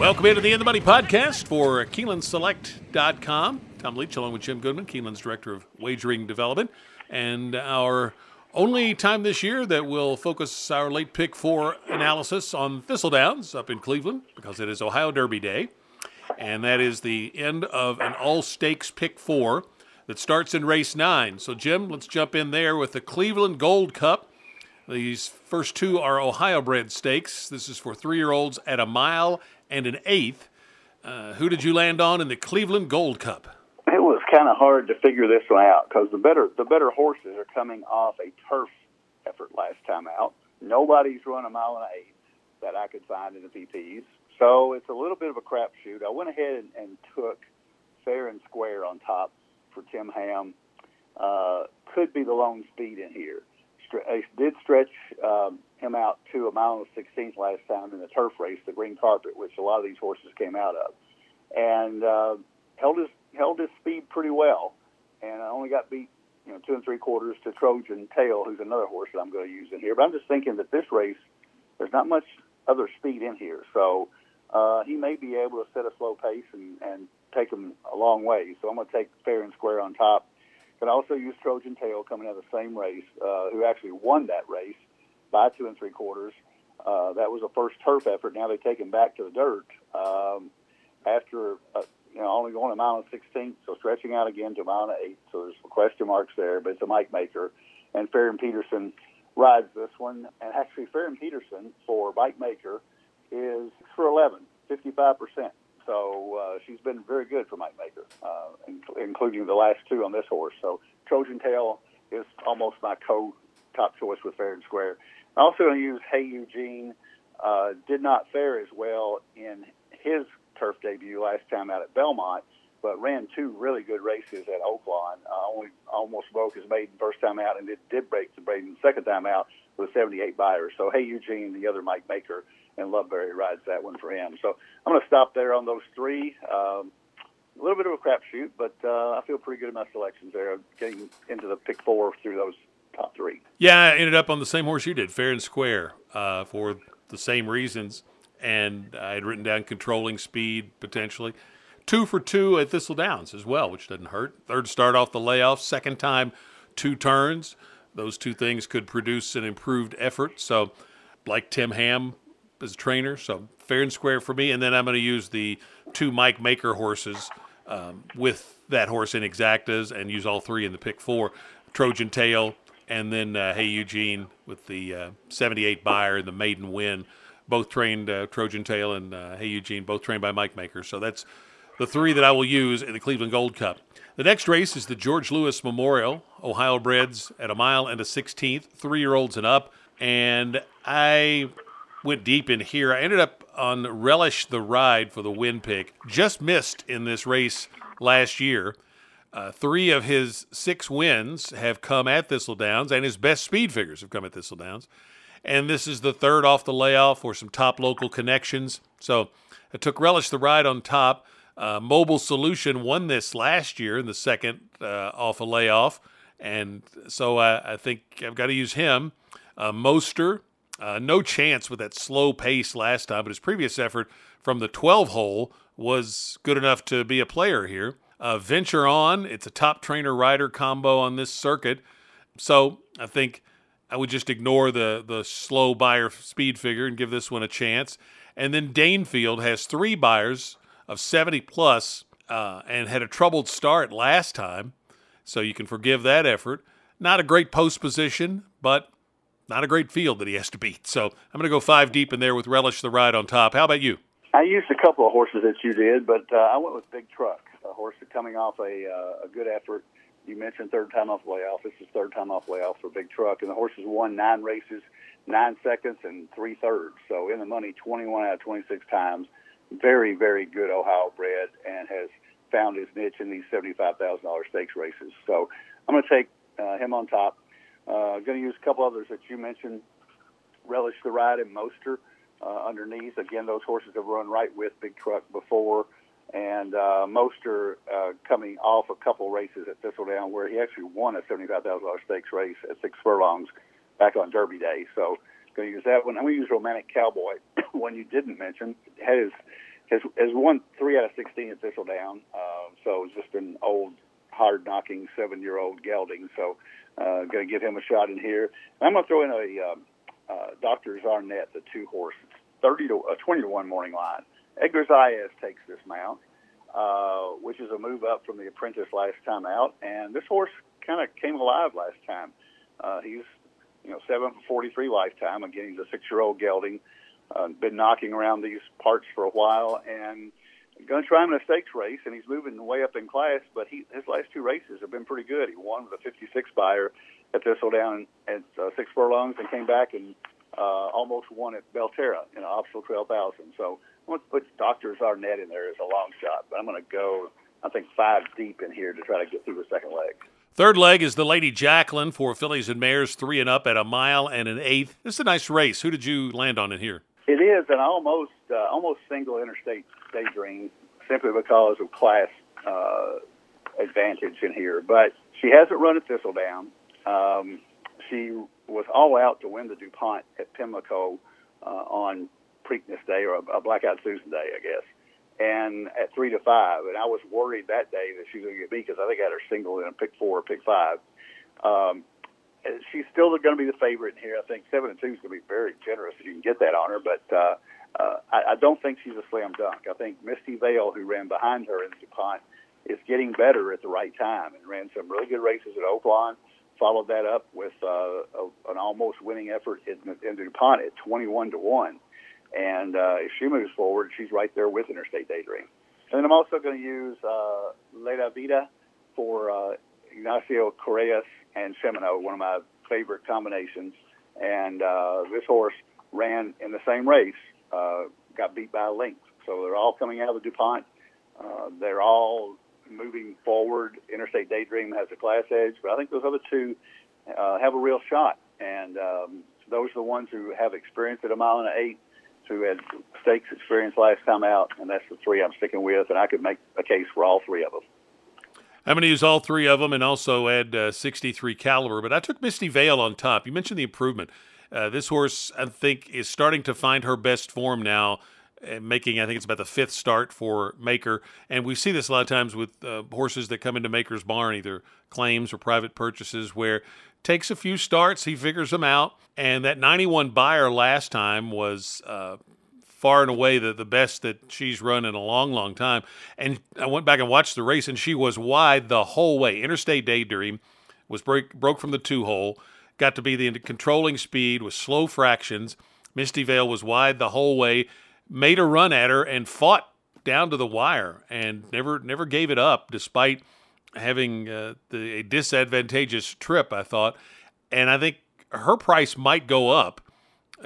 Welcome into the In the Money podcast for KeenelandSelect.com. Tom Leach along with Jim Goodman, Keeneland's Director of Wagering Development. And our only time this year that we'll focus our late pick four analysis on Thistledowns up in Cleveland because it is Ohio Derby Day. And that is the end of an all stakes pick four that starts in race nine. So, Jim, let's jump in there with the Cleveland Gold Cup. These first two are Ohio bred stakes. This is for three year olds at a mile and an eighth. Uh, who did you land on in the Cleveland Gold Cup? It was kind of hard to figure this one out because the better the better horses are coming off a turf effort last time out. Nobody's run a mile and an eighth that I could find in the PPs, so it's a little bit of a crapshoot. I went ahead and, and took fair and square on top for Tim Ham. Uh, could be the lone speed in here. I did stretch um, him out to a mile and 16th last time in the turf race, the green carpet, which a lot of these horses came out of, and uh, held his held his speed pretty well. And I only got beat, you know, two and three quarters to Trojan Tail, who's another horse that I'm going to use in here. But I'm just thinking that this race, there's not much other speed in here, so uh, he may be able to set a slow pace and, and take him a long way. So I'm going to take fair and square on top. But also use Trojan Tail coming out of the same race, uh, who actually won that race by two and three quarters. Uh, that was a first turf effort. Now they take him back to the dirt um, after uh, you know only going a mile and sixteen, so stretching out again to a mile and eight. So there's question marks there, but it's a Mike Maker, and Farron Peterson rides this one. And actually, Farron Peterson for Mike Maker is for 11, 55 percent. So uh, she's been very good for Mike Maker, uh, including the last two on this horse. So Trojan Tail is almost my co top choice with fair and square. I also going to use Hey Eugene. Uh, did not fare as well in his turf debut last time out at Belmont, but ran two really good races at Oaklawn. Uh, only almost broke his maiden first time out, and it did break the maiden second time out with 78 Beyers. So Hey Eugene, the other Mike Maker and Loveberry rides that one for him. So I'm going to stop there on those three. Um, a little bit of a crapshoot, but uh, I feel pretty good in my selections there, getting into the pick four through those top three. Yeah, I ended up on the same horse you did, fair and square, uh, for the same reasons. And I had written down controlling speed potentially. Two for two at Thistle Downs as well, which doesn't hurt. Third start off the layoff, second time, two turns. Those two things could produce an improved effort. So, like Tim Ham as a trainer. So fair and square for me. And then I'm going to use the two Mike Maker horses um, with that horse in exactas and use all three in the pick four Trojan Tail, and then uh, Hey Eugene with the uh, 78 Beyer and the maiden win. Both trained uh, Trojan Tail and uh, Hey Eugene, both trained by Mike Maker. So that's the three that I will use in the Cleveland Gold Cup. The next race is the George Lewis Memorial, Ohio breds at a mile and a 16th, three year olds and up. And I went deep in here. I ended up on Relish the Ride for the win pick. Just missed in this race last year. Uh, three of his six wins have come at Thistledowns, and his best speed figures have come at Thistledowns. And this is the third off the layoff for some top local connections. So I took Relish the Ride on top. Uh, Mobile Solution won this last year in the second uh, off a layoff. And so I, I think I've got to use him. Uh, Moster uh, no chance with that slow pace last time, but his previous effort from the 12 hole was good enough to be a player here. Uh, venture on, it's a top trainer rider combo on this circuit. So I think I would just ignore the, the slow Beyer speed figure and give this one a chance. And then Danefield has three Beyers of 70 plus, uh, and had a troubled start last time. So you can forgive that effort. Not a great post position, but not a great field that he has to beat. So I'm going to go five deep in there with Relish the Ride on top. How about you? I used a couple of horses that you did, but uh, I went with Big Truck, a horse that's coming off a, uh, a good effort. You mentioned third time off layoff. This is third time off layoff for Big Truck, and the horse has won nine races, nine seconds, and three thirds. So in the money, 21 out of 26 times. Very, very good Ohio bred, and has found his niche in these $75,000 stakes races. So I'm going to take uh, him on top. Uh, going to use a couple others that you mentioned. Relish the Ride and Moster uh, underneath. Again, those horses have run right with Big Truck before. And uh, Moster uh, coming off a couple races at Thistledown where he actually won a $75,000 stakes race at six furlongs back on Derby Day. So going to use that one. I'm going to use Romantic Cowboy, one you didn't mention. Had his has has won three out of sixteen at Thistledown. Uh, so it's just an old, hard knocking seven year old gelding. So uh, going to give him a shot in here. And I'm going to throw in a um, uh, Dr. Zarnett, the two horse, 30 to uh, 20 to one morning line. Edgar Zayas takes this mount, uh, which is a move up from the apprentice last time out. And this horse kind of came alive last time. Uh, he's you know seven for 43 lifetime. Again, he's a six year old gelding uh, been knocking around these parts for a while, and going to try him in a stakes race, and he's moving way up in class. But he, his last two races have been pretty good. He won with a 56 Beyer at Thistledown at uh, six furlongs, and came back and uh, almost won at Belterra in an optional 12,000. So I'm going to put Doctor Zarnet in there as a long shot, but I'm going to go, I think, five deep in here to try to get through the second leg. Third leg is the Lady Jacqueline for fillies and mares, three and up at a mile and an eighth. This is a nice race. Who did you land on in here? It is an almost uh, almost single interstate daydream simply because of class uh, advantage in here. But she hasn't run at Thistledown. Um, she was all out to win the DuPont at Pimlico uh, on Preakness Day or a, Black-Eyed Susan Day, I guess. And at three to five, and I was worried that day that she was going to get beat because I think I had her single in a pick four or pick five. Um, she's still going to be the favorite in here. I think seven and two is going to be very generous if you can get that on her. But uh, uh, I, I don't think she's a slam dunk. I think Misty Vale, who ran behind her in DuPont, is getting better at the right time and ran some really good races at Oaklawn. Followed that up with uh, a, an almost winning effort in, in DuPont at 21 to one. And uh, if she moves forward, she's right there with Interstate Daydream. And then I'm also going to use uh, Leda Vida for uh, Ignacio Correas and Semino, one of my favorite combinations. And uh, this horse ran in the same race, uh, got beat by a length. So they're all coming out of DuPont. Uh, they're all moving forward. Interstate Daydream has a class edge, but I think those other two uh, have a real shot. And um, those are the ones who have experience at a mile and an eight, who had stakes experience last time out, and that's the three I'm sticking with. And I could make a case for all three of them. I'm going to use all three of them and also add uh, 63 caliber. But I took Misty Vale on top. You mentioned the improvement. Uh, this horse, I think, is starting to find her best form now, uh, making, I think it's about the fifth start for Maker. And we see this a lot of times with uh, horses that come into Maker's barn, either claims or private purchases, where takes a few starts, he figures them out. And that 91 Beyer last time was uh, far and away the, the best that she's run in a long, long time. And I went back and watched the race, and she was wide the whole way. Interstate Daydream was break, broke from the two hole, got to be the controlling speed with slow fractions. Misty Vale was wide the whole way, made a run at her, and fought down to the wire, and never never gave it up despite having uh, the, a disadvantageous trip. I thought, and I think her price might go up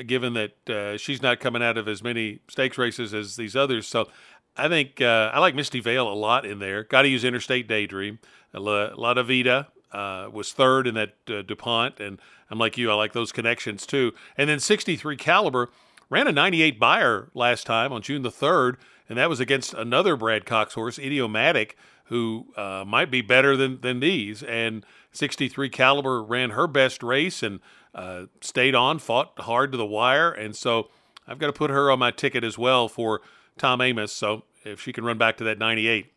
given that uh, she's not coming out of as many stakes races as these others. So I think uh, I like Misty Vale a lot in there. Got to use Interstate Daydream. A lot of Vida uh, was third in that uh, DuPont, and I'm like you, I like those connections too. And then 63 Caliber ran a 98 Beyer last time on June the 3rd, and that was against another Brad Cox horse, Idiomatic, who uh, might be better than, than these. And 63 Caliber ran her best race and uh, stayed on, fought hard to the wire, and so I've got to put her on my ticket as well for Tom Amoss. So if she can run back to that 98.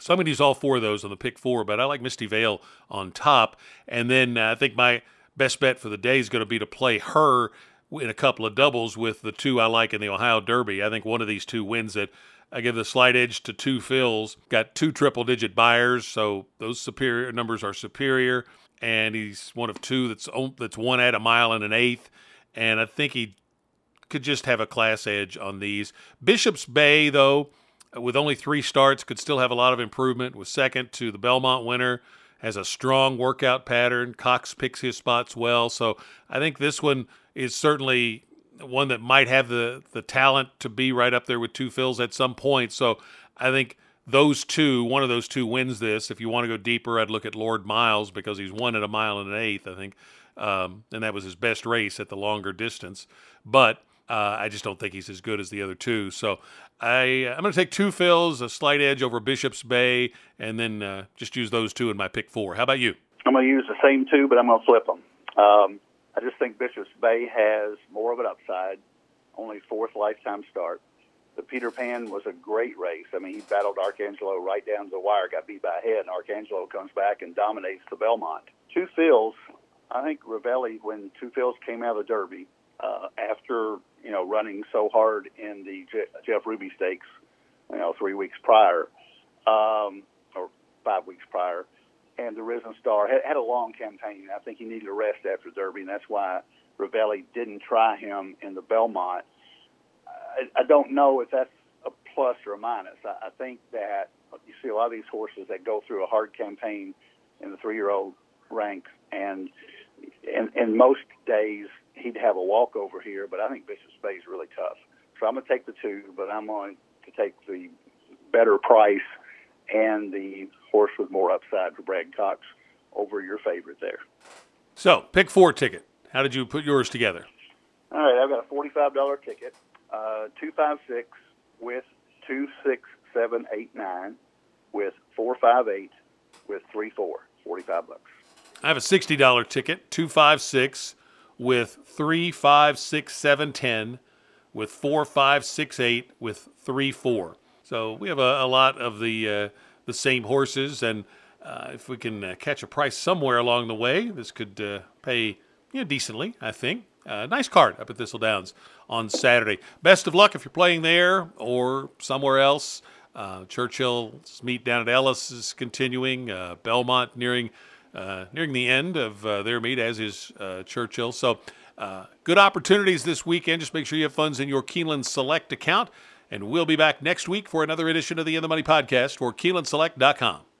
So I'm going to use all four of those on the pick four, but I like Misty Vale on top. And then uh, I think my best bet for the day is going to be to play her in a couple of doubles with the two I like in the Ohio Derby. I think one of these two wins it. I give the slight edge to Two Phil's. Got two triple digit Beyers, so those superior numbers are superior and he's one of two that's that's one at a mile and an eighth, and I think he could just have a class edge on these. Bishop's Bay, though, with only three starts, could still have a lot of improvement. Was second to the Belmont winner, has a strong workout pattern. Cox picks his spots well, so I think this one is certainly one that might have the the talent to be right up there with Two Phil's at some point. So I think those two, one of those two wins this. If you want to go deeper, I'd look at Lord Miles because he's won at a mile and an eighth, I think, um, and that was his best race at the longer distance. But uh, I just don't think he's as good as the other two. So I, I'm going to take Two Phil's, a slight edge over Bishop's Bay, and then uh, just use those two in my pick four. How about you? I'm going to use the same two, but I'm going to flip them. Um, I just think Bishop's Bay has more of an upside, only fourth lifetime start. the Peter Pan was a great race. I mean, he battled Arcangelo right down to the wire, got beat by a head, and comes back and dominates the Belmont. Two Phil's, I think Rivelli, when Two Phil's came out of the Derby, uh, after you know running so hard in the Je- Jeff Ruby Stakes, you know three weeks prior, um, or five weeks prior, and the Risen Star had, had a long campaign. I think he needed a rest after Derby, and that's why Rivelli didn't try him in the Belmont. I, I don't know if that's a plus or a minus. I, I think that you see a lot of these horses that go through a hard campaign in the three-year-old ranks, and in, in most days he'd have a walkover here, but I think Bishop's Bay is really tough. So I'm going to take the two, but I'm going to take the better price and the horse with more upside for Brad Cox over your favorite there. So, pick four ticket. How did you put yours together? All right, I've got a forty-five dollar ticket, uh, two five six with two six seven eight nine, with four five eight, with three four. Forty-five bucks. I have a sixty dollar ticket, two five six, with three five six seven ten, with four five six eight, with three four. So we have a, a lot of the uh, the same horses, and uh, if we can uh, catch a price somewhere along the way, this could uh, pay you know, decently, I think. Uh, nice card up at Thistle Downs on Saturday. Best of luck if you're playing there or somewhere else. Uh, Churchill's meet down at Ellis is continuing. Uh, Belmont nearing uh, nearing the end of uh, their meet, as is uh, Churchill. So, good opportunities this weekend. Just make sure you have funds in your Keeneland Select account. And we'll be back next week for another edition of the In the Money podcast for KeenelandSelect.com.